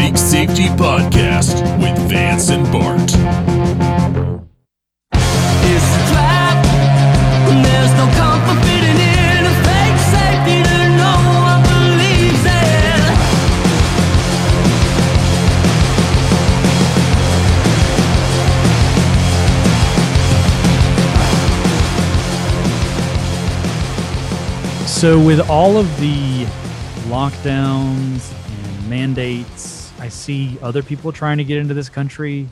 Fake Safety Podcast with Vance and Bart. It's a trap. There's no comfort fitting in a fake safety that no one believes in. So, with all of the lockdowns and mandates, I see other people trying to get into this country.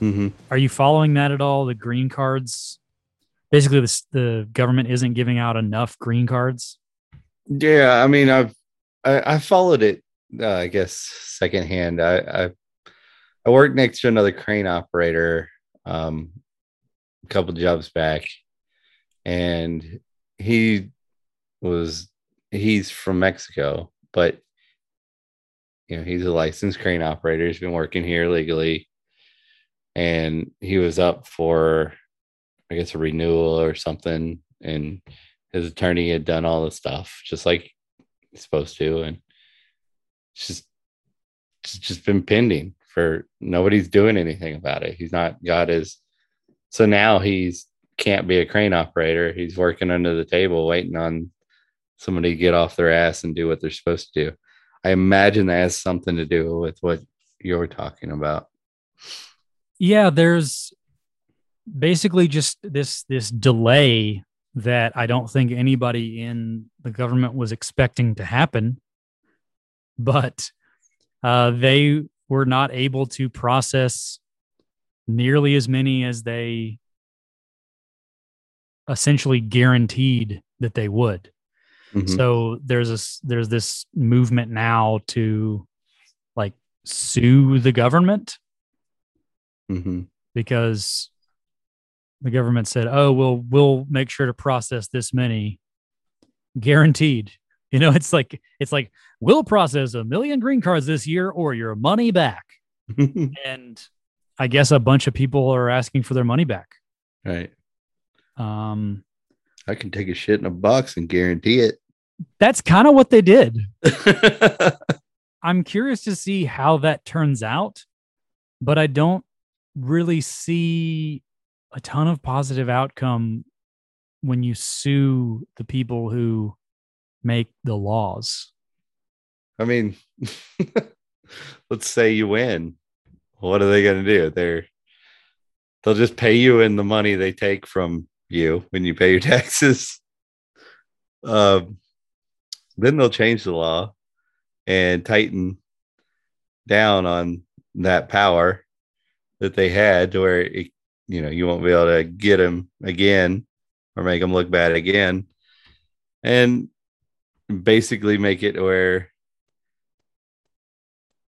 Mm-hmm. Are you following that at all? The green cards. Basically, the, the government isn't giving out enough green cards. Yeah, I mean, I've I, I followed it. Uh, I guess secondhand. I, I I worked next to another crane operator um, a couple jobs back, and he was he's from Mexico, but you know he's a licensed crane operator. He's been working here legally, and he was up for I guess a renewal or something, and his attorney had done all the stuff just like he's supposed to, and just it's just been pending for nobody's doing anything about it. He's not got his so now he's can't be a crane operator. He's working under the table waiting on somebody to get off their ass and do what they're supposed to do. I imagine that has something to do with what you're talking about. Yeah, there's basically just this this delay that I don't think anybody in the government was expecting to happen, but uh, they were not able to process nearly as many as they essentially guaranteed that they would. Mhm. So there's this there's this movement now to like sue the government Mhm. because the government said, "Oh, well, we'll make sure to process this many, guaranteed." You know, it's like it's like we'll process a million green cards this year, or your money back. And I guess a bunch of people are asking for their money back. right. Um, I can take a shit in a box and guarantee it. That's kind of what they did. I'm curious to see how that turns out, but I don't really see a ton of positive outcome when you sue the people who make the laws. I mean, let's say you win. What are they going to do? They're they'll just pay you in the money they take from you when you pay your taxes. Um, then they'll change the law and tighten down on that power that they had to where it, you know you won't be able to get them again or make them look bad again, and basically make it where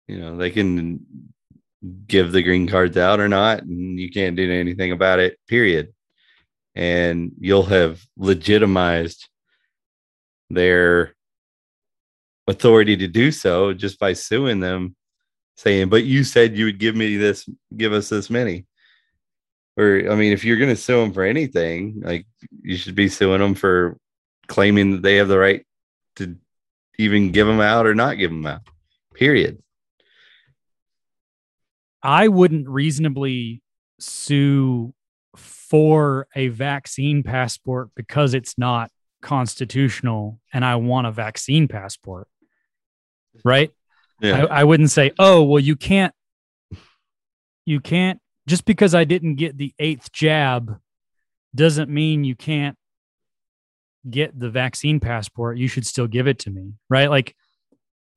you know they can give the green cards out or not and you can't do anything about it period. And you'll have legitimized their authority to do so just by suing them saying but you said you would give me this give us this many or i mean if you're going to sue them for anything like you should be suing them for claiming that they have the right to even give them out or not give them out period I wouldn't reasonably sue for a vaccine passport because it's not constitutional and I want a vaccine passport. Right? yeah I, I wouldn't say, oh, well, you can't, you can't, just because I didn't get the eighth jab doesn't mean you can't get the vaccine passport. You should still give it to me. Right? Like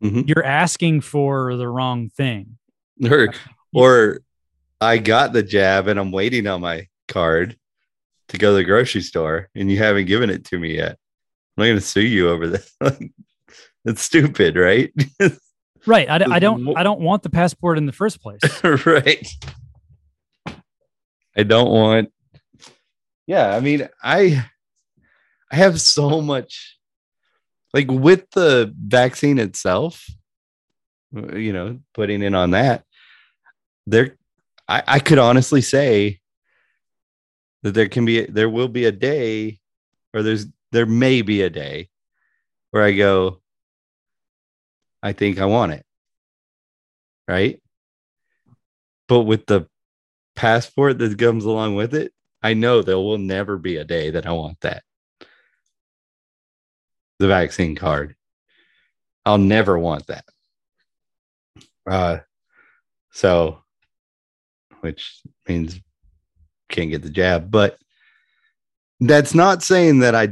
Mhm. you're asking for the wrong thing. or or I got the jab and I'm waiting on my card to go to the grocery store and you haven't given it to me yet. I'm not going to sue you over this. That's stupid, right? Right. I, There's don't, I don't want the passport in the first place. right. I don't want. Yeah, I mean, I I have so much like with the vaccine itself, you know, putting in on that, there I, I could honestly say that there can be there will be a day or there's there may be a day where I go, I think I want it. right? But with the passport that comes along with it, I know there will never be a day that I want that. The vaccine card. I'll never want that. Uh, so, which means can't get the jab, but that's not saying that I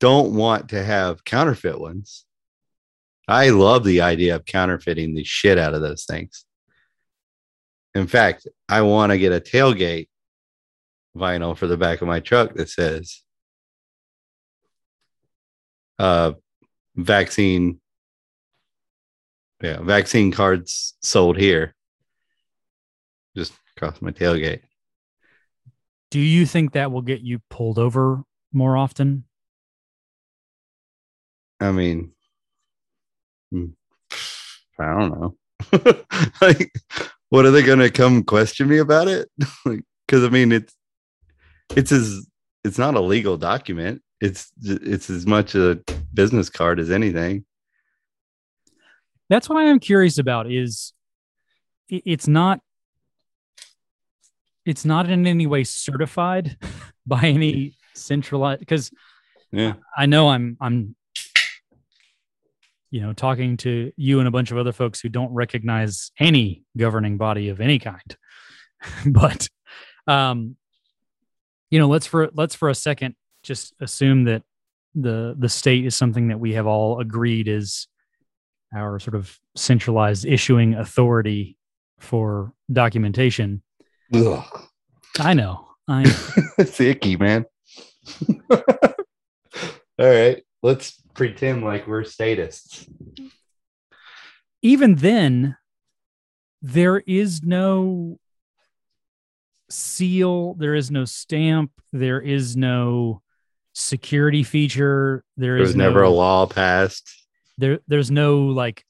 don't want to have counterfeit ones. I love the idea of counterfeiting the shit out of those things. In fact, I want to get a tailgate vinyl for the back of my truck that says uh vaccine yeah, vaccine cards sold here. Just across my tailgate. Do you think that will get you pulled over more often? I mean, Hmm. I don't know. like, what are they going to come question me about it? Because I mean, it's it's as it's not a legal document. It's it's as much a business card as anything. That's what I'm curious about. Is it's not it's not in any way certified by any centralized because Yeah. I know I'm I'm you know talking to you and a bunch of other folks who don't recognize any governing body of any kind. but um you know, let's for let's for a second just assume that the the state is something that we have all agreed is our sort of centralized issuing authority for documentation. Ugh. I know. I know. it's icky, man. All right, let's pretend like we're statists. even then there is no seal there is no stamp there is no security feature there There is was never a law passed. there there's no like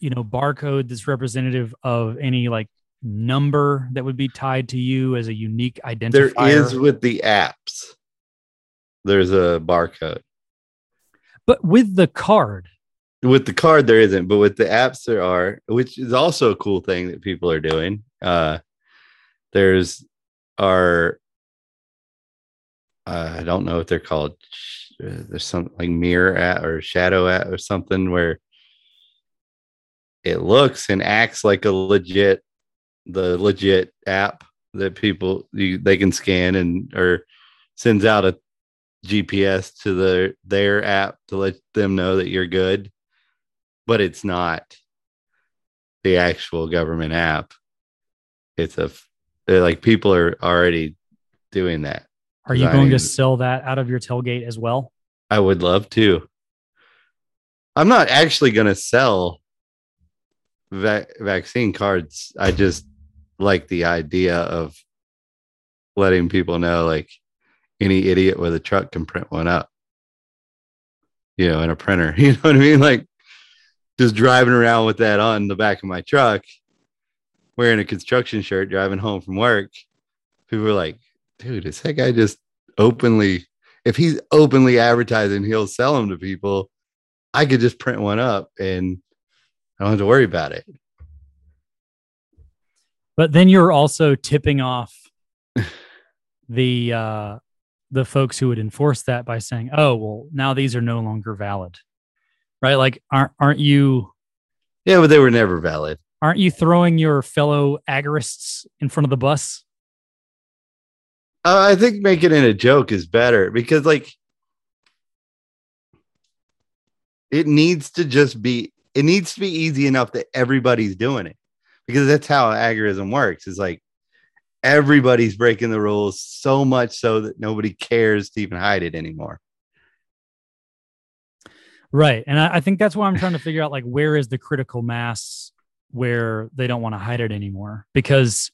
you know barcode that's representative of any like number that would be tied to you as a unique identifier There is with the apps. There's a barcode. But with the card With the card, there isn't, but with the apps, there are, which is also a cool thing that people are doing. Uh, there's our, uh, I don't know what they're called. There's some like mirror app or shadow app or something where it looks and acts like a legit, the legit app that people you, they can scan and or sends out a GPS to the their app to let them know that you're good, but it's not the actual government app. It's a they're like people are already doing that. are you going to sell that out of your tailgate as well I would love to. I'm not actually going to sell va- vaccine cards. I just like the idea of letting people know like any idiot with a truck can print one up. You know, in a printer. You know what I mean? Like just driving around with that on the back of my truck, wearing a construction shirt, driving home from work. People are like, dude, is that guy just openly if he's openly advertising he'll sell them to people i could just print one up and i don't have to worry about it but then you're also tipping off the uh the folks who would enforce that by saying oh well now these are no longer valid right? Like aren't aren't you yeah but they were never valid. Aren't you throwing your fellow agorists in front of the bus? Uh, i think making it a joke is better because like it needs to just be it needs to be easy enough that everybody's doing it because that's how agorism works. Is like everybody's breaking the rules so much so that nobody cares to even hide it anymore right and I, I think that's why i'm trying to figure out like where is the critical mass where they don't want to hide it anymore because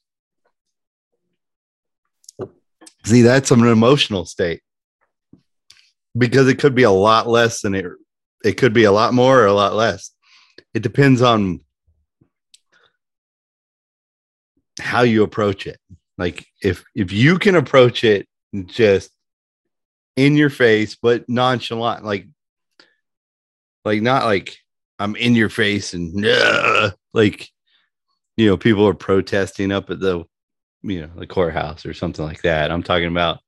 See, that's an emotional state because it could be a lot less than it. It could be a lot more or a lot less. It depends on how you approach it. Like if if you can approach it just in your face, but nonchalant, like like not like I'm in your face and uh, like, you know, people are protesting up at the, you know, the courthouse or something like that. I'm talking about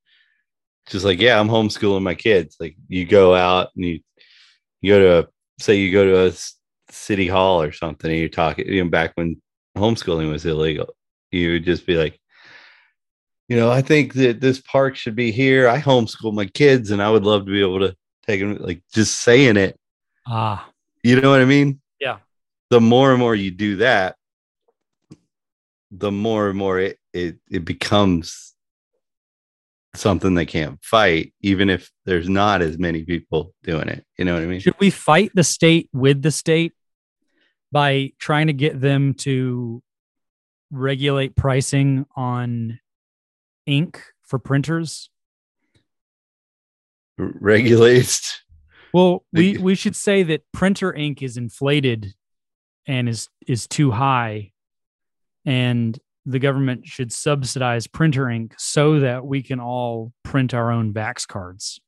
just like, yeah, I'm homeschooling my kids. Like you go out and you, you go to, a, say you go to a city hall or something and you're talking, you know, back when homeschooling was illegal, you would just be like, you know, I think that this park should be here. I homeschool my kids and I would love to be able to take them, like just saying it. Ah, You know what I mean? Yeah. The more and more you do that, the more and more it it, it becomes something they can't fight, even if there's not as many people doing it. You know what I mean? should we fight the state with the state by trying to get them to regulate pricing on ink for printers? Regulates. Well, we we should say that printer ink is inflated and is is too high and the government should subsidize printer ink so that we can all print our own Vax cards.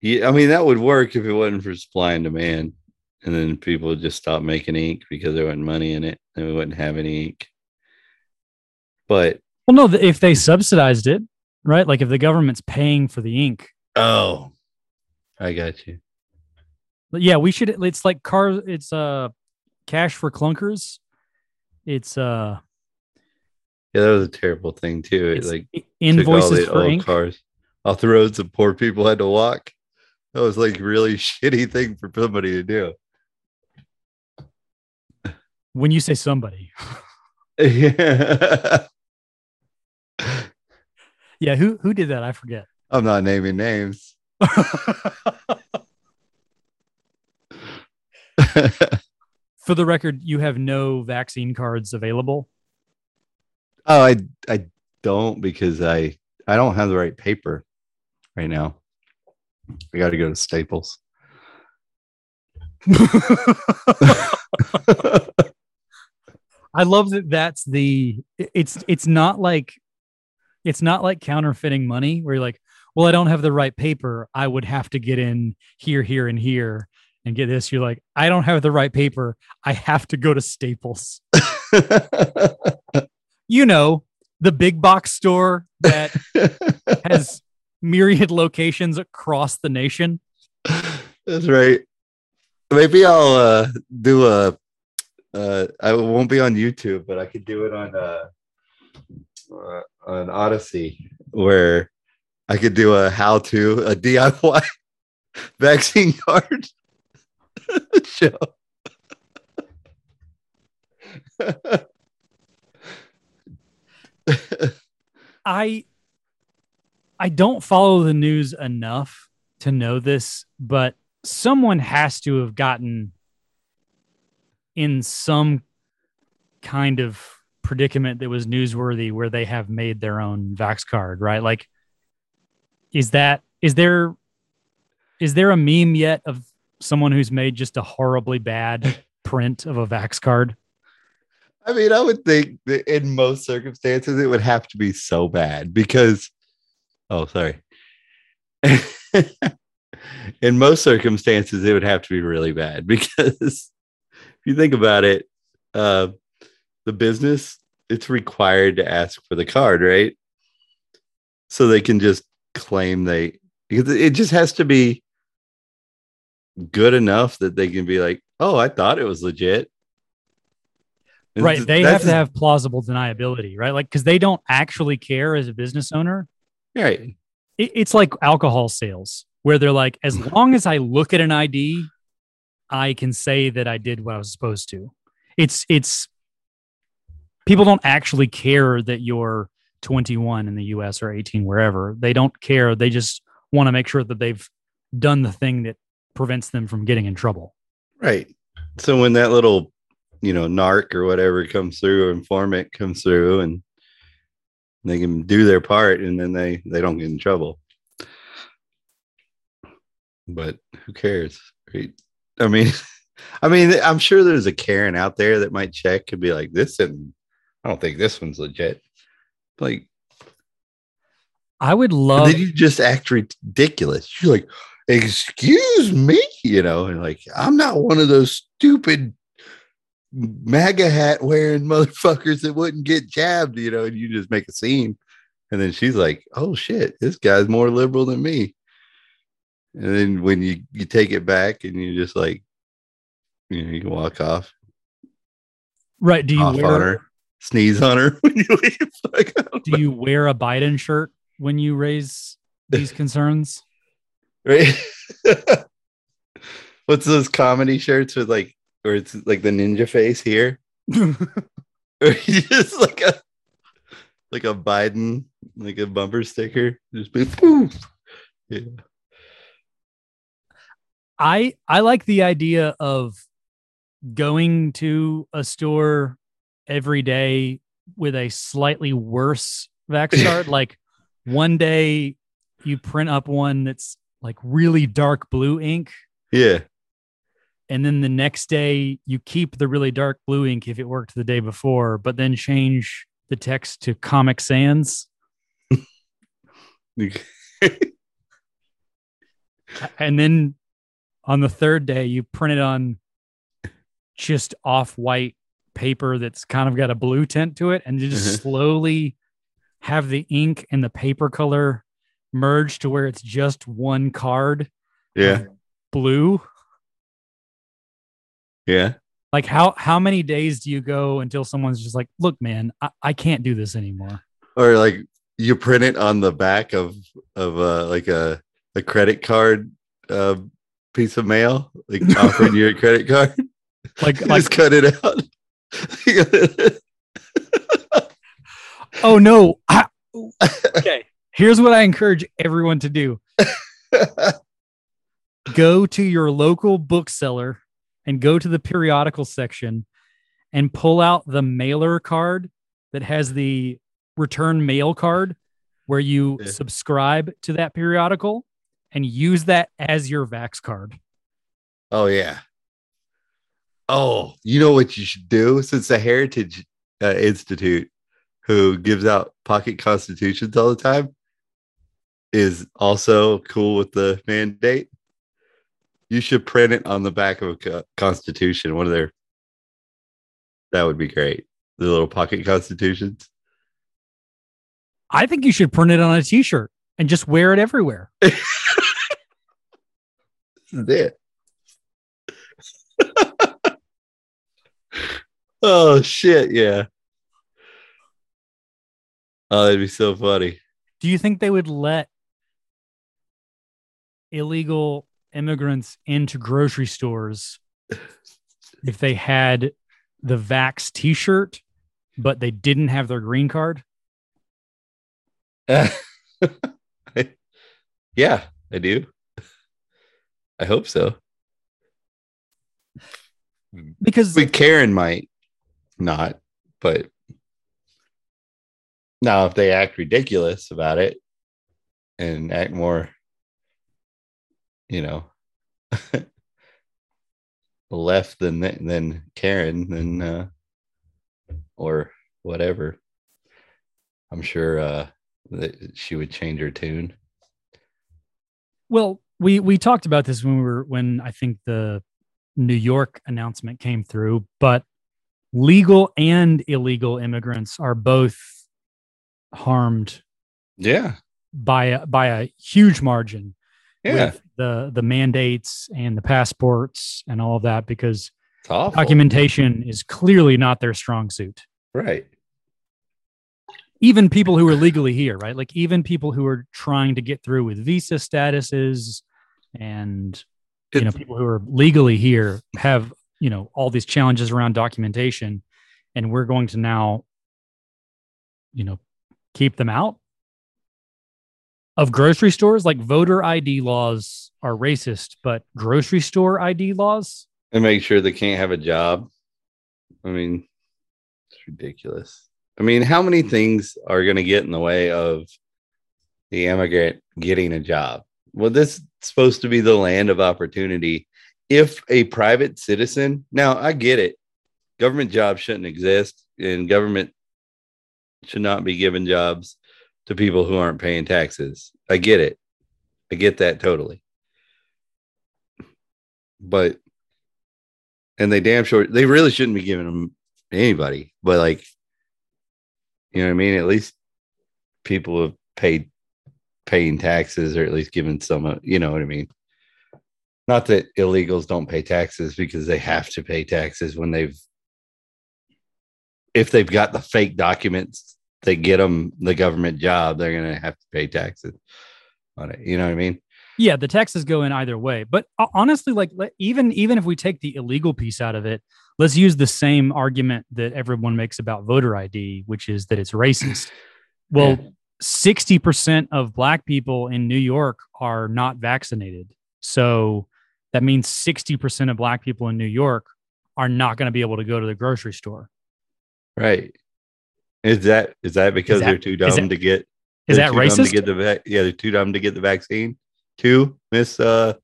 Yeah, I mean that would work if it wasn't for supply and demand. And then people would just stop making ink because there wasn't money in it and we wouldn't have any ink. But Well, no, if they subsidized it, right? Like if the government's paying for the ink, oh, I got you. But yeah, we should. It's like car. It's uh, cash for clunkers. It's uh, Yeah, that was a terrible thing too. It it's like invoices for old ink. cars off the roads that poor people had to walk. That was like really shitty thing for somebody to do. When you say somebody, Yeah. Yeah, who who did that? I forget. I'm not naming names. For the record, you have no vaccine cards available. Oh, I I don't because I I don't have the right paper right now. I got to go to Staples. I love that. That's the. It's it's not like, it's not like counterfeiting money where you're like, well, I don't have the right paper. I would have to get in here, here, and here and get this. You're like, I don't have the right paper. I have to go to Staples. you know, the big box store that has myriad locations across the nation. That's right. Maybe I'll uh, do a. Uh, I won't be on YouTube, but I could do it on uh, uh, on Odysee, where I could do a how-to a DIY vaccine card show. I I don't follow the news enough to know this, but someone has to have gotten in some kind of predicament that was newsworthy where they have made their own vax card, right? Like is that is there is there a meme yet of someone who's made just a horribly bad print of a vax card? I mean, I would think that in most circumstances it would have to be so bad because, oh, sorry. in most circumstances, it would have to be really bad because if you think about it, uh, the business it's required to ask for the card, right? So they can just claim they because it just has to be good enough that they can be like, oh, I thought it was legit. And right they have to have plausible deniability right like because they don't actually care as a business owner right. it, it's like alcohol sales where they're like as long as i look at an id i can say that i did what i was supposed to it's it's people don't actually care that you're 21 in the us or 18 wherever they don't care they just want to make sure that they've done the thing that prevents them from getting in trouble Right. So when that little, you know, narc or whatever comes through, or informant comes through, and they can do their part, and then they they don't get in trouble. But who cares, right? I mean, I mean, I'm sure there's a Karen out there that might check and be like, "This and I don't think this one's legit." Like, i would love then you just act ridiculous. You're like, excuse me, you know, and like, I'm not one of those stupid MAGA hat wearing motherfuckers that wouldn't get jabbed, you know, and you just make a scene. And then she's like, oh shit, this guy's more liberal than me. And then when you, you take it back and you just like, you know, you walk off, Right. Do you off wear sneeze on her when you leave. Like, do you wear a Biden shirt when you raise these concerns? right? What's those comedy shirts with like, where it's like the ninja face here? Or just like a like a Biden, like a bumper sticker, just be poof. Yeah. I I like the idea of going to a store every day with a slightly worse vax card. like one day you print up one that's like really dark blue ink, Yeah. and then the next day you keep the really dark blue ink if it worked the day before, but then change the text to Comic Sans. And then on the third day, you print it on just off white paper that's kind of got a blue tint to it, and you just Mhm. slowly have the ink and the paper color merge to where it's just one card yeah. blue. Yeah. Like how how many days do you go until someone's just like, look, man, I, I can't do this anymore. Or like you print it on the back of of uh like a a credit card uh piece of mail, like offering you a credit card. Like like just cut it out. oh no. I, okay. Here's what I encourage everyone to do. go to your local bookseller and go to the periodical section and pull out the mailer card that has the return mail card where you Yeah. subscribe to that periodical and use that as your Vax card. Oh yeah. Oh, you know what you should do since the Heritage uh, Institute, who gives out pocket constitutions all the time, is also cool with the mandate. You should print it on the back of a co- constitution. One of their that would be great. The little pocket constitutions. I think you should print it on a t-shirt and just wear it everywhere. This is it. Oh shit! Yeah. Oh, that'd be so funny. Do you think they would let illegal immigrants into grocery stores if they had the Vax t-shirt, but they didn't have their green card? yeah, I do. I hope so. Because But Karen might not, but now if they act ridiculous about it and act more, you know, left than than Karen, then uh, or whatever, I'm sure uh, that she would change her tune. well, we we talked about this when we were when I think the New York announcement came through, but legal and illegal immigrants are both harmed Yeah, by a, by a huge margin yeah, with the the mandates and the passports and all of that because documentation is clearly not their strong suit. right? Even people who are legally here, right? Like even people who are trying to get through with visa statuses and you know people who are legally here have you know all these challenges around documentation and we're going to now you know keep them out of grocery stores like voter id laws are racist but grocery store id laws and make sure they can't have a job. I mean, it's ridiculous. I mean, how many things are going to get in the way of the immigrant getting a job? Well, this is supposed to be the land of opportunity. If a private citizen, now I get it, government jobs shouldn't exist, and government should not be giving jobs to people who aren't paying taxes. I get it. I get that totally. but and they damn sure they really shouldn't be giving them anybody, but like you know what I mean? At least people have paid paying taxes or at least given some you know what I mean? Not that illegals don't pay taxes because they have to pay taxes when they've if they've got the fake documents, they get them the government job, they're going to have to pay taxes on it. You know what I mean? Yeah, the taxes go in either way. But honestly, like even even if we take the illegal piece out of it, let's use the same argument that everyone makes about voter ID, which is that it's racist. Well, sixty percent of black people in New York are not vaccinated, so that means sixty percent of black people in New York are not going to be able to go to the grocery store. Right. Is that is that because that- they're too dumb that- to get Is that racist? to get the vac- yeah, they're too dumb to get the vaccine. Two, Miss uh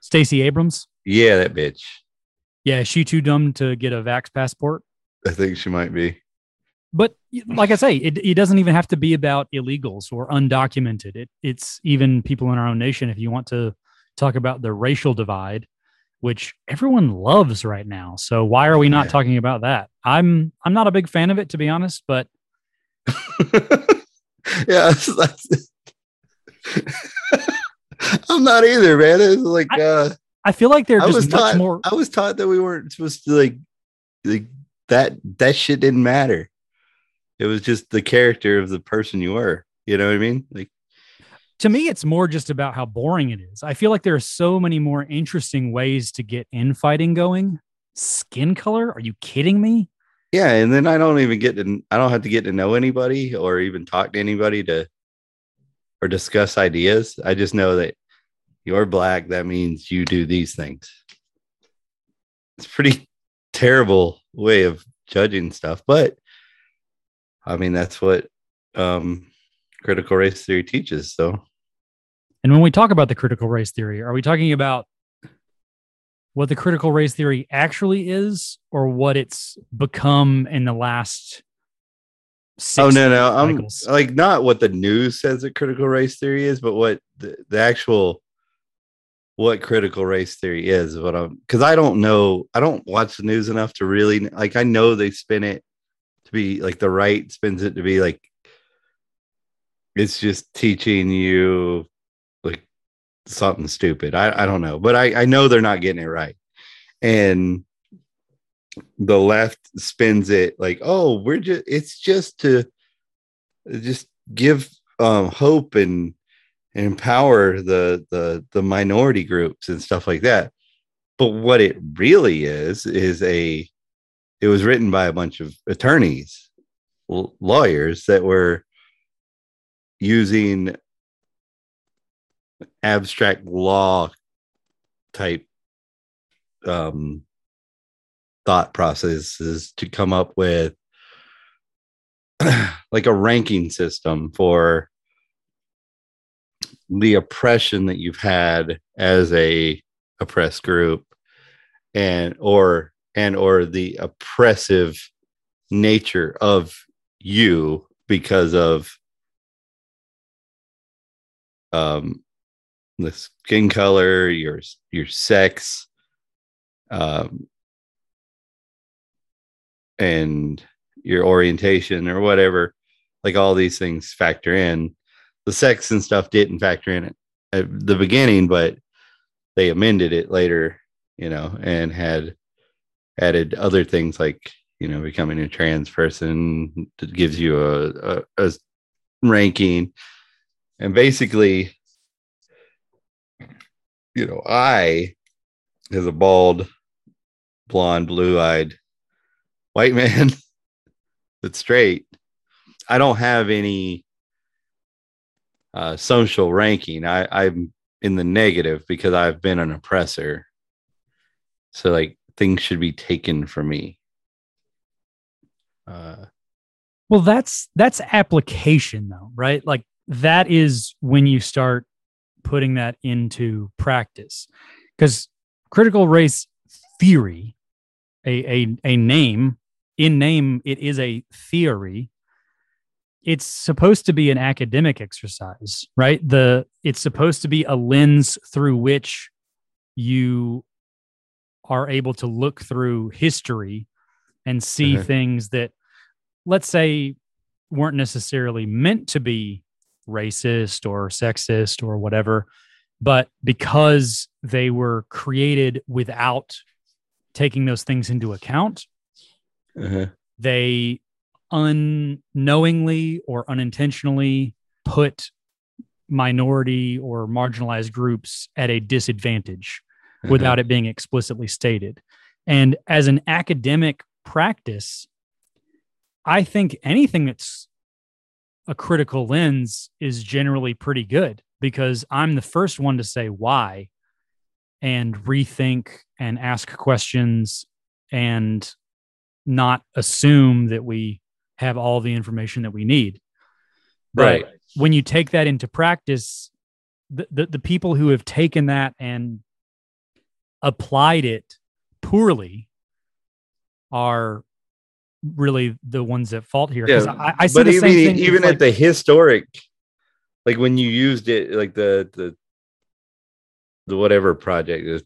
Stacey Abrams? yeah, that bitch. Yeah, is she too dumb to get a vax passport? I think she might be. But like I say, it, it doesn't even have to be about illegals or undocumented. It, it's even people in our own nation. If you want to talk about the racial divide, which everyone loves right now, so why are we not Yeah. talking about that? I'm I'm not a big fan of it to be honest, but yeah, that's, that's- I'm not either, man. It's like I- uh I feel like they're I just was much taught more. I was taught that we weren't supposed to like like that that shit didn't matter. It was just the character of the person you were. You know what I mean? Like to me, it's more just about how boring it is. I feel like there are so many more interesting ways to get infighting going. Skin color? Are you kidding me? yeah, and then I don't even get to I don't have to get to know anybody or even talk to anybody to or discuss ideas. I just know that you're black, that means you do these things. It's pretty terrible way of judging stuff, but I mean that's what um critical race theory teaches. So And when we talk about the critical race theory, are we talking about what the critical race theory actually is or what it's become in the last oh, six oh no no i'm like not what the news says that critical race theory is but what the, the actual what critical race theory is what i'm because i don't know i don't watch the news enough to really like i know they spin it to be like the right spins it to be like it's just teaching you something stupid. I, I don't know but I, I know they're not getting it right. And the left spins it like oh we're just it's just to just give um hope and, and empower the the the minority groups and stuff like that. But what it really is is a it was written by a bunch of attorneys l- lawyers that were using abstract law type um thought processes to come up with like a ranking system for the oppression that you've had as a oppressed group and or and or the oppressive nature of you because of um the skin color your your sex um and your orientation or whatever like all these things factor in. The sex and stuff didn't factor in at the beginning but they amended it later you know and had added other things like you know becoming a trans person that gives you a, a, a ranking. And basically you know i as a bald blonde blue-eyed white man that's straight. I don't have any uh, social ranking. I, i'm in the negative because i've been an oppressor. So like things should be taken from me. Uh, Well, that's that's application though, right? Like that is when you start putting that into practice. Because critical race theory, a, a a name, in name, it is a theory. It's supposed to be an academic exercise, right? The it's supposed to be a lens through which you are able to look through history and see Mhm. things that let's say weren't necessarily meant to be racist or sexist or whatever but because they were created without taking those things into account Uh-huh. they unknowingly or unintentionally put minority or marginalized groups at a disadvantage Uh-huh. without it being explicitly stated. And as an academic practice, I think anything that's a critical lens is generally pretty good because I'm the first one to say why and rethink and ask questions and not assume that we have all the information that we need. But Right. when you take that into practice, the, the, the people who have taken that and applied it poorly are really the ones at fault here. Yeah, I, I see but the even same thing. even like- at the historic, like when you used it, like the the the whatever project, the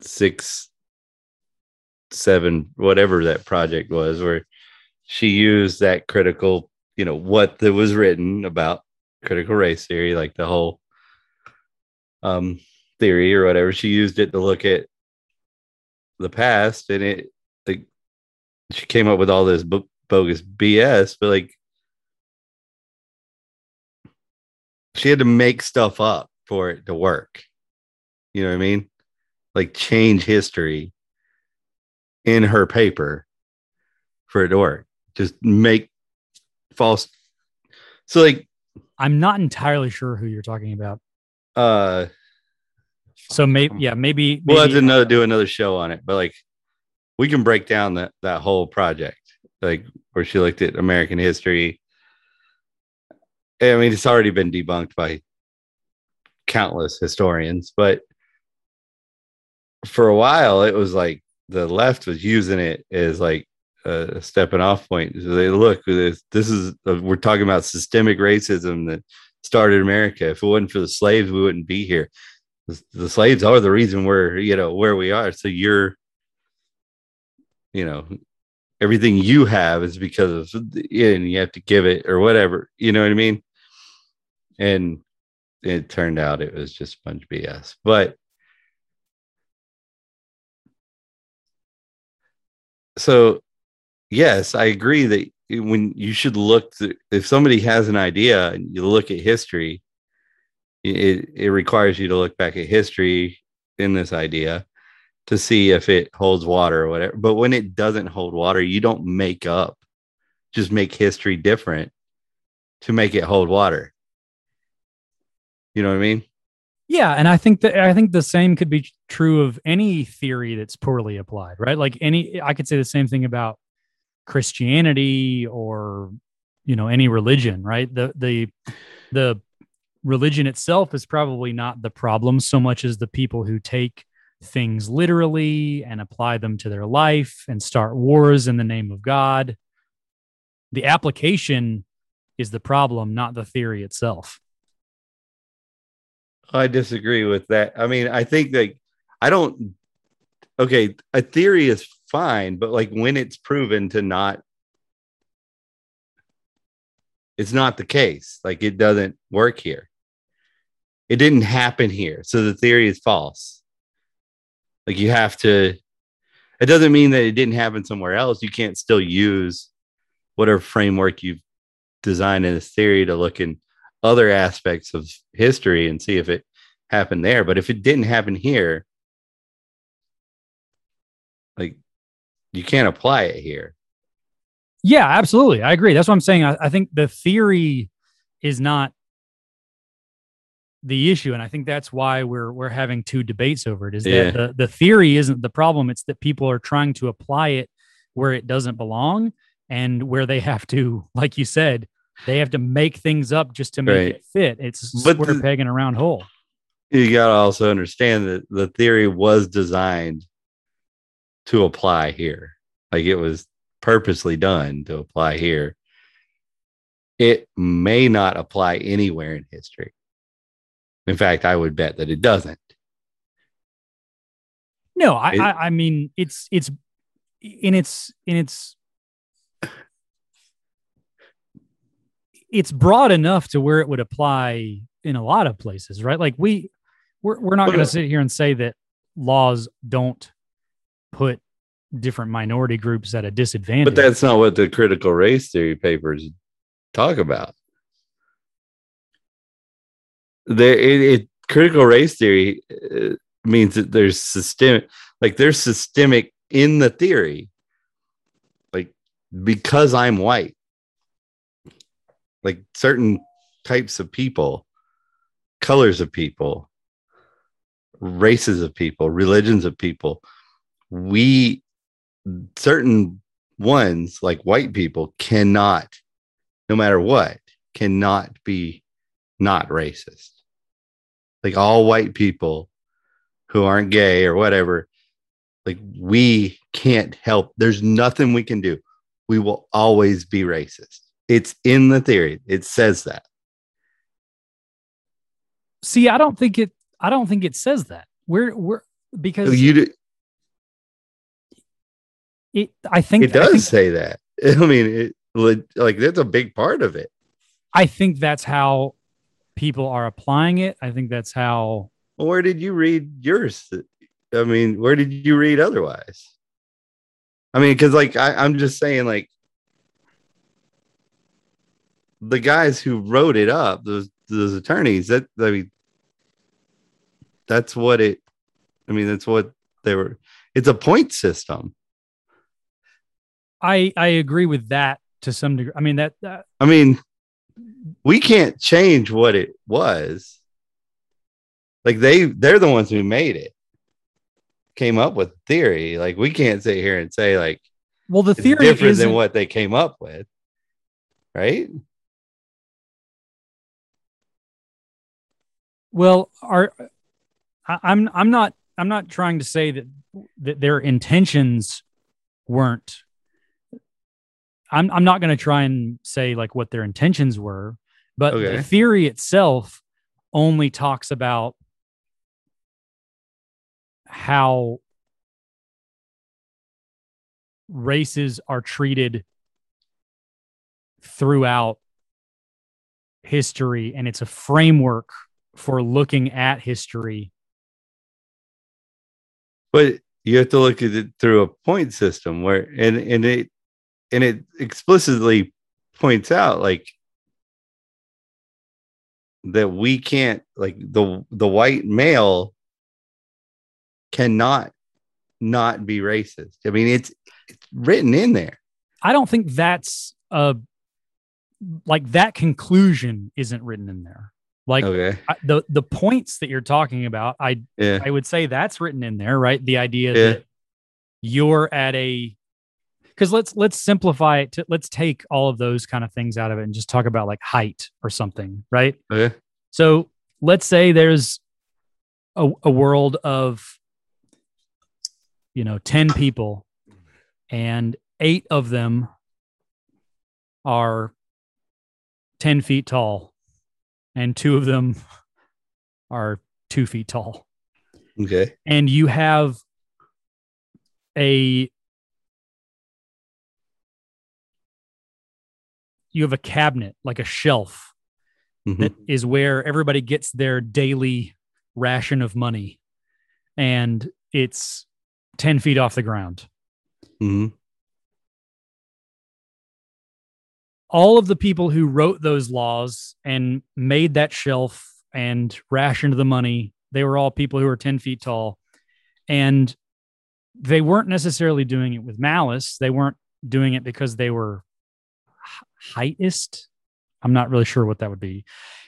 six, seven, whatever that project was, where she used that critical, you know, what that was written about critical race theory, like the whole um theory or whatever. She used it to look at the past, and it like she came up with all this bo- bogus BS, but like she had to make stuff up for it to work. You know what I mean? Like change history in her paper for it to work. Just make false. So like I'm not entirely sure who you're talking about. uh So maybe, yeah, maybe, we'll have maybe to know, do another show on it, but like we can break down that that whole project, like where she looked at American history. I mean, it's already been debunked by countless historians, but for a while, it was like the left was using it as like a stepping off point. They look, this, this is uh, we're talking about systemic racism that started America. If it wasn't for the slaves, we wouldn't be here the, the slaves are the reason we're you know where we are so you're you know everything you have is because of and you have to give it or whatever you know what i mean? And it turned out it was just a bunch of bs but so yes i agree that when you should look to, if somebody has an idea and you look at history it, it requires you to look back at history in this idea to see if it holds water or whatever. But when it doesn't hold water, you don't make up, just make history different to make it hold water. You know what I mean? Yeah, and I think that I think the same could be true of any theory that's poorly applied, right? Like any I could say the same thing about Christianity or you know any religion, right? The the the religion itself is probably not the problem so much as the people who take things literally and apply them to their life and start wars in the name of God. The application is the problem, not the theory itself. I disagree with that. I mean, I think that I don't. Okay, a theory is fine, but like when it's proven to not, it's not the case. Like it doesn't work here. It didn't happen here, so the theory is false. Like you have to. It doesn't mean that it didn't happen somewhere else. You can't still use whatever framework you've designed in this theory to look in other aspects of history and see if it happened there. But if it didn't happen here, like you can't apply it here. Yeah, absolutely. I agree. That's what I'm saying. I, I think the theory is not the issue, and I think that's why we're we're having two debates over it. Is Yeah. that the, the theory isn't the problem; it's that people are trying to apply it where it doesn't belong, and where they have to, like you said, they have to make things up just to make Right. it fit. It's But square the- peg in a round hole. You got to also understand that the theory was designed to apply here. Like it was purposely done to apply here. It may not apply anywhere in history. In fact, I would bet that it doesn't. No, I, It- I I mean it's it's in its in its it's broad enough to where it would apply in a lot of places, right? Like we we're we're not going to sit here and say that laws don't put different minority groups at a disadvantage. But that's not what the critical race theory papers talk about. There, it, it critical race theory uh, means that there's systemic, like there's systemic in the theory, like because I'm white, like certain types of people, colors of people, races of people, religions of people, we certain ones like white people cannot no matter what cannot be not racist like all white people who aren't gay or whatever like we can't help there's nothing we can do. We will always be racist. It's in the theory. It says that. See, I don't think it I don't think it says that. We're we're because oh, you do, it I think it does think, say that. I mean it like that's a big part of it. I think that's how people are applying it. I think that's how Well, where did you read yours? I mean, where did you read otherwise? I mean, because like I, I'm just saying, like the guys who wrote it up, those those attorneys, that I mean, that's what it. I mean, that's what they were. It's a point system. I I agree with that to some degree. I mean that, that I mean, we can't change what it was. Like they, they're the ones who made it, came up with theory. Like we can't sit here and say like well the theory is different than what they came up with, right? well are I'm I'm not I'm not trying to say that that their intentions weren't I'm I'm not going to try and say like what their intentions were, but Okay. the theory itself only talks about how races are treated throughout history and it's a framework for looking at history But you have to look at it through a point system where and and it and it explicitly points out like that we can't like the the white male cannot not be racist. I mean, it's it's written in there. I don't think that's a like that conclusion isn't written in there. Like Okay. I, the the points that you're talking about, I Yeah. I would say that's written in there, right? The idea Yeah. that you're at a because let's let's simplify it. To, let's take all of those kind of things out of it and just talk about like height or something, right? Okay. So let's say there's a, a world of, you know, 10 people and eight of them are 10 feet tall and two of them are two feet tall. Okay. And you have a, you have a cabinet, like a shelf Mhm. that is where everybody gets their daily ration of money and it's 10 feet off the ground Mhm. all of the people who wrote those laws and made that shelf and rationed the money they were all people who were 10 feet tall and they weren't necessarily doing it with malice they weren't doing it because they were heightist i'm not really sure what that would be.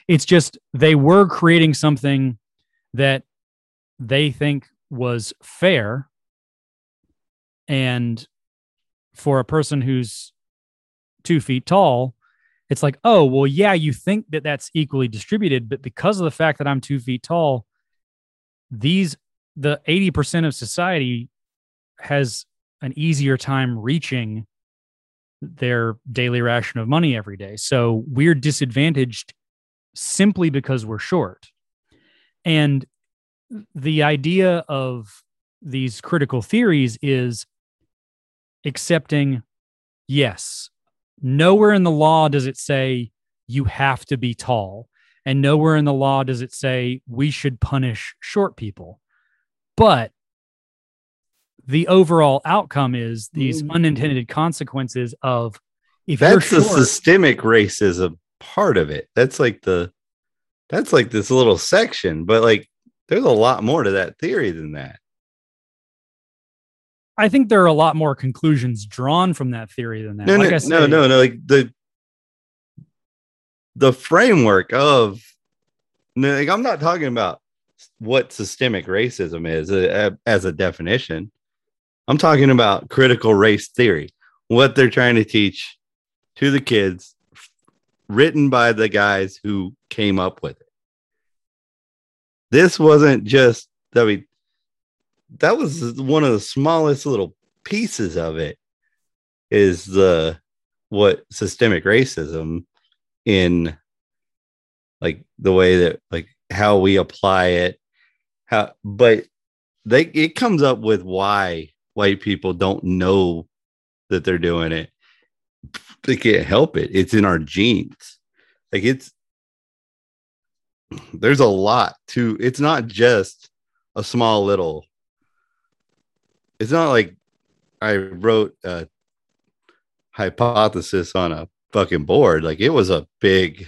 It's just they were creating something that they think was fair and for a person who's two feet tall it's like oh well yeah you think that that's equally distributed but because of the fact that i'm two feet tall these the 80% of society has an easier time reaching their daily ration of money every day. So we're disadvantaged simply because we're short. And the idea of these critical theories is accepting yes nowhere in the law does it say you have to be tall and nowhere in the law does it say we should punish short people. But the overall outcome is these Mm. unintended consequences of if you're That's the short, systemic racism part of it. That's like the that's like this little section, but like there's a lot more to that theory than that. I think there are a lot more conclusions drawn from that theory than that. No, like no, I say, no, no, no. Like the the framework of like I'm not talking about what systemic racism is uh, as a definition. I'm talking about critical race theory, what they're trying to teach to the kids, written by the guys who came up with it. This wasn't just, I mean, that was one of the smallest little pieces of it is the what systemic racism in like the way that like how we apply it how but they it comes up with why white people don't know that they're doing it they can't help it. It's in our genes. Like it's there's a lot to it's not just a small little it's not like i wrote a hypothesis on a fucking board. Like it was a big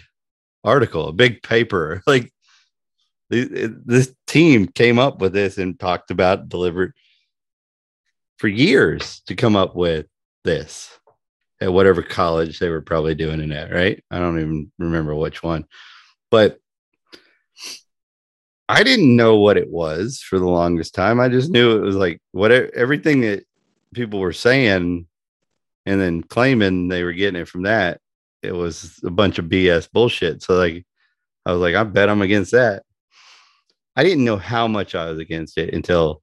article a big paper. Like th- this team came up with this and talked about delivered for years to come up with this at whatever college they were probably doing it at right? I don't even remember which one. But i didn't know what it was for the longest time. I just knew it was like what everything that people were saying and then claiming they were getting it from that it was a bunch of bs bullshit. So like i was like i bet i'm against that. I didn't know how much i was against it until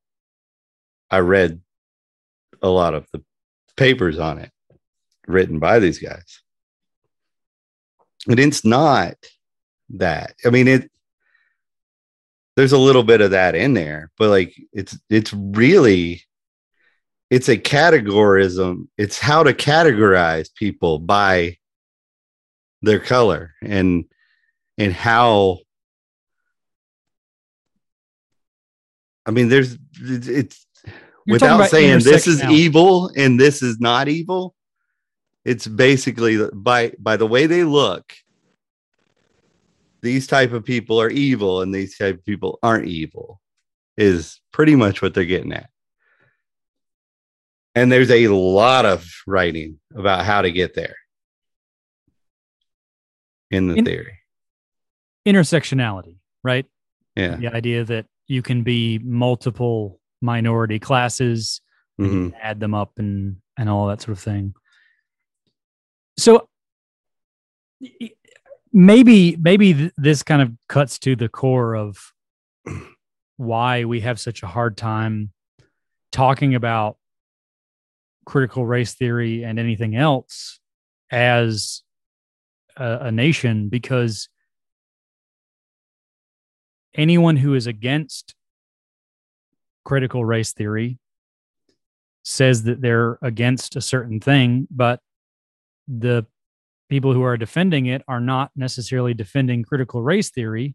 i read a lot of the papers on it written by these guys. And it's not that i mean it there's a little bit of that in there but like it's it's really it's a categorism it's how to categorize people by their color and and how i mean there's it's, without saying this is evil and this is not evil it's basically by by the way they look these type of people are evil and these type of people aren't evil is pretty much what they're getting at. And there's a lot of writing about how to get there in the In- theory. Intersectionality, right? yeah. The idea that you can be multiple minority classes Mhm. add them up and and all that sort of thing. So maybe maybe th- this kind of cuts to the core of why we have such a hard time talking about critical race theory and anything else as a, a nation because anyone who is against critical race theory says that they're against a certain thing, but the people who are defending it are not necessarily defending critical race theory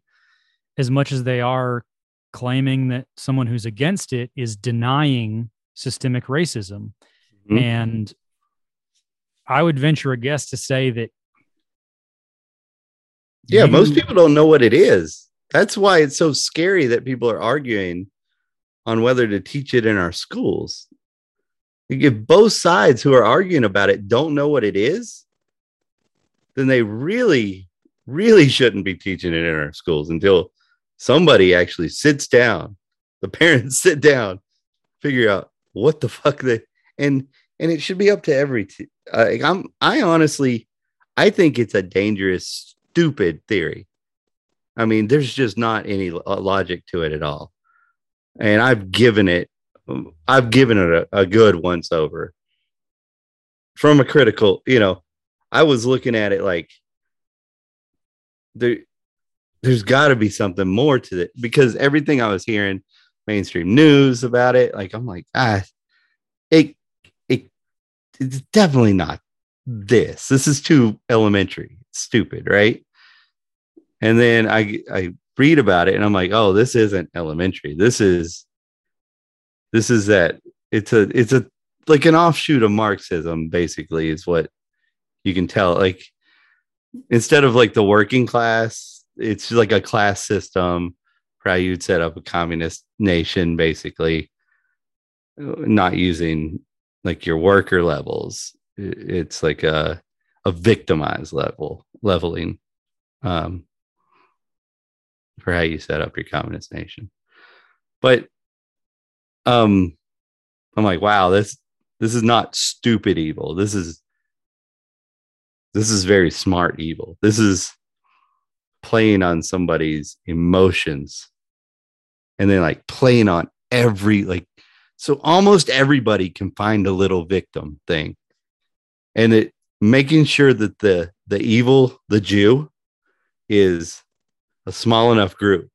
as much as they are claiming that someone who's against it is denying systemic racism. Mhm. And I would venture a guess to say that. yeah most people don't know what it is that's why it's so scary that people are arguing on whether to teach it in our schools. If both sides who are arguing about it don't know what it is then they really really shouldn't be teaching it in our schools until somebody actually sits down the parents sit down figure out what the fuck they and and it should be up to every t- uh, i'm i honestly i think it's a dangerous stupid theory. I mean there's just not any lo- logic to it at all and i've given it i've given it a, a good once over from a critical you know i was looking at it like there there's got to be something more to it because everything i was hearing mainstream news about it. Like I'm like, ah, it it it's definitely not this. This is too elementary. Stupid, right? And then I I read about it and I'm like, oh, this isn't elementary. This is this is that it's a it's a like an offshoot of Marxism, basically, is what you can tell. Like instead of like the working class, it's like a class system how you'd set up a communist nation, basically, not using like your worker levels. It's like a a victimized level leveling um, for how you set up your communist nation. But um, I'm like, wow, this this is not stupid evil. This is this is very smart evil. This is playing on somebody's emotions and then like playing on every like so almost everybody can find a little victim thing and it making sure that the the evil the jew is a small enough group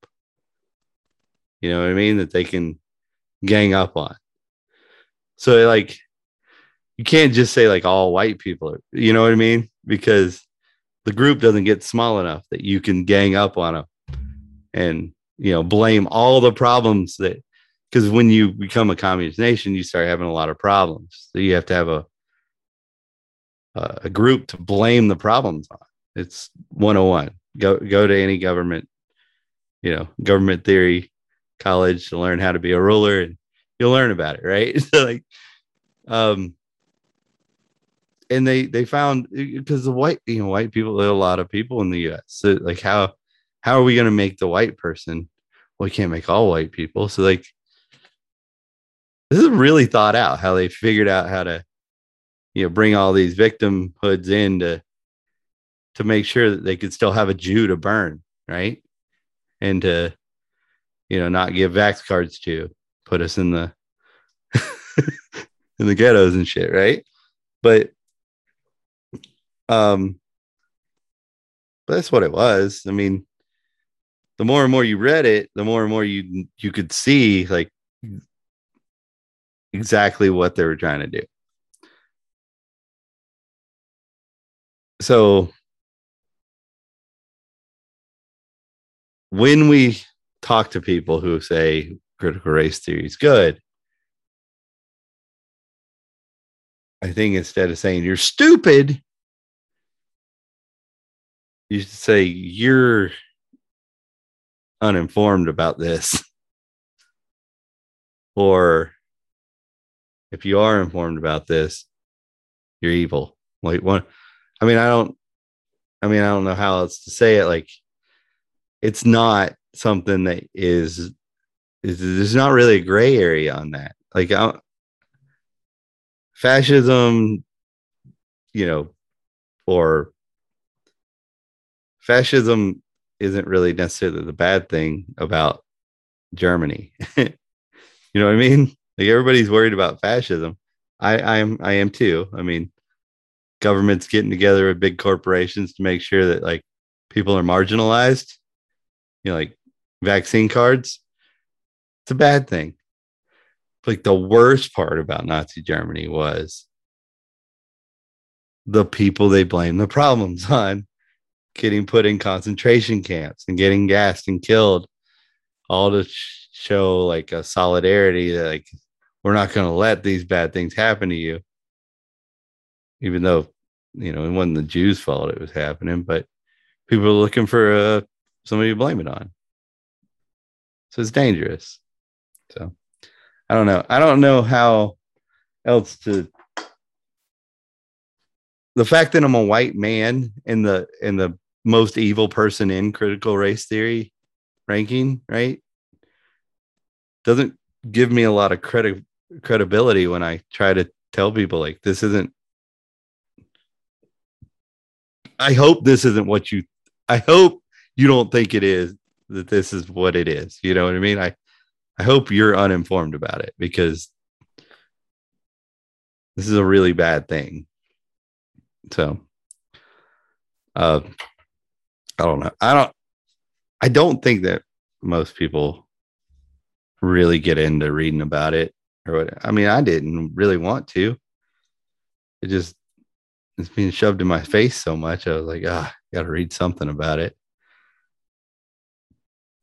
you know what i mean that they can gang up on. So like you can't just say like all white people are, you know what i mean? Because the group doesn't get small enough that you can gang up on them and you know blame all the problems that because when you become a communist nation you start having a lot of problems. So you have to have a a a group to blame the problems on. It's 101 go go to any government you know government theory college to learn how to be a ruler and you'll learn about it right? So like um and they they found because the white you know white people a lot of people in the us so like how how are we going to make the white person well we can't make all white people. So like this is really thought out how they figured out how to you know bring all these victimhoods in to to make sure that they could still have a jew to burn right? And to you know not give vax cards to put us in the in the ghettos and shit right? But um but that's what it was. I mean the more and more you read it the more and more you you could see like exactly what they were trying to do. So when we talk to people who say critical race theory is good i think instead of saying you're stupid you should say you're uninformed about this. Or if you are informed about this you're evil. Like one i mean i don't i mean i don't know how else to say it. Like it's not something that is there's not really a gray area on that like I, fascism you know or fascism isn't really necessarily the bad thing about Germany. you know what I mean? Like everybody's worried about fascism. I I am I am too. I mean, governments getting together with big corporations to make sure that like people are marginalized. You know, like vaccine cards. It's a bad thing. Like the worst part about Nazi Germany was the people they blame the problems on getting put in concentration camps and getting gassed and killed all to show like a solidarity that like we're not going to let these bad things happen to you even though you know it wasn't the jews fault it was happening but people are looking for uh, somebody to blame it on so it's dangerous so i don't know i don't know how else to the fact that i'm a white man in the in the most evil person in critical race theory ranking, right? Doesn't give me a lot of credit credibility when I try to tell people like this isn't I hope this isn't what you I hope you don't think it is that this is what it is. You know what I mean? I I hope you're uninformed about it because this is a really bad thing. So uh I don't know. I don't I don't think that most people really get into reading about it or what. I mean, I didn't really want to. It just it's being shoved in my face so much. I was like, ah, got to read something about it.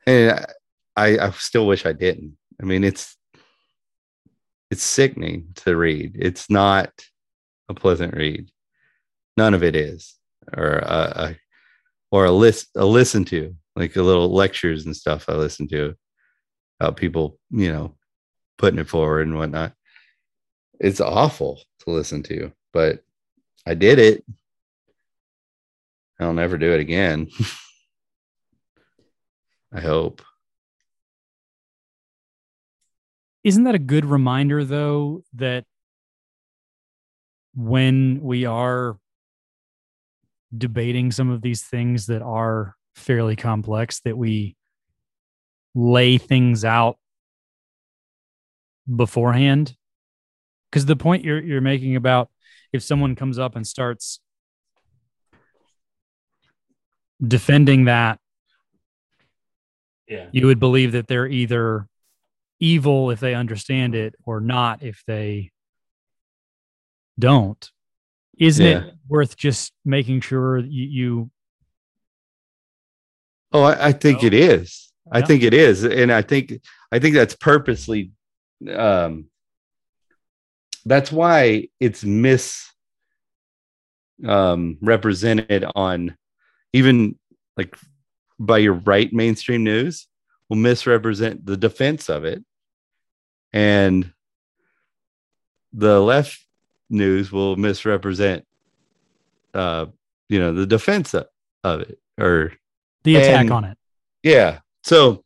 And I, I still wish I didn't. I mean, it's it's sickening to read. It's not a pleasant read. None of it is, or a, a or a list a listen to like a little lectures and stuff I listen to about people, you know, putting it forward and whatnot. It's awful to listen to, but I did it. I'll never do it again. I hope. Isn't that a good reminder, though, that when we are debating some of these things that are fairly complex, that we lay things out beforehand? Because the point you're you're making about if someone comes up and starts defending that Yeah. you would believe that they're either evil if they understand it or not if they don't. Isn't Yeah. it worth just making sure you, you Oh, I, I think No? it is. I think it is, and I think I think that's purposely. Um, that's why it's mis um, represented on even like by your right mainstream news will misrepresent the defense of it, and the left news will misrepresent, uh, you know, the defense of, of it or the attack And- on it. yeah. So,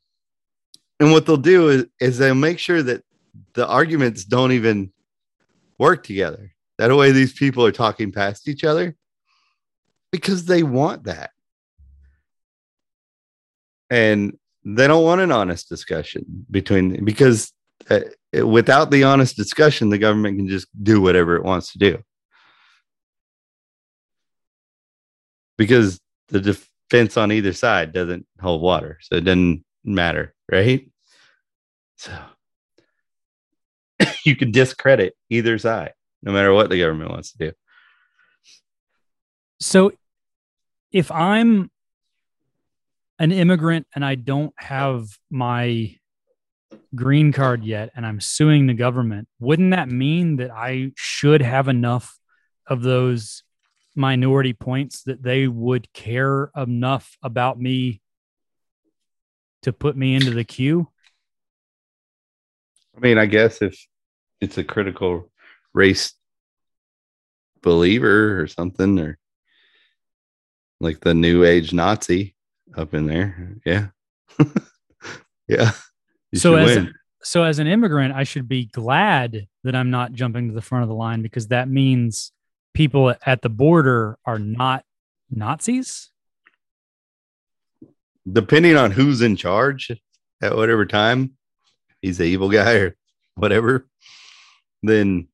and what they'll do is, is they'll make sure that the arguments don't even work together. That way, these people are talking past each other because they want that. And they don't want an honest discussion between, because uh, without the honest discussion, the government can just do whatever it wants to do. Because the defense on either side doesn't hold water. So it doesn't matter, right? So you can discredit either side, no matter what the government wants to do. So if I'm an immigrant and I don't have my green card yet and I'm suing the government, wouldn't that mean that I should have enough of those minority points that they would care enough about me to put me into the queue? I mean, I guess if it's a critical race believer or something, or like the new age Nazi up in there, yeah, yeah. You So as so as an immigrant, I should be glad that I'm not jumping to the front of the line because that means people at the border are not Nazis. depending on who's in charge at whatever time, he's the evil guy or whatever, then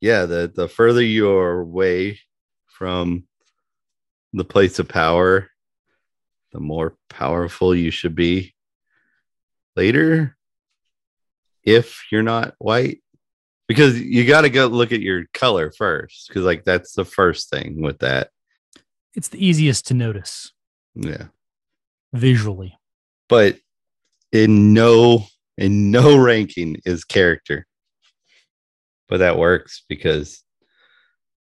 yeah, the the further you're away from the place of power, the more powerful you should be later if you're not white. Because you got to go look at your color first, because like that's the first thing with that. It's the easiest to notice Yeah. visually. but in no in no ranking is character but that works because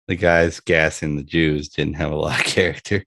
the guys gassing the jews didn't have a lot of character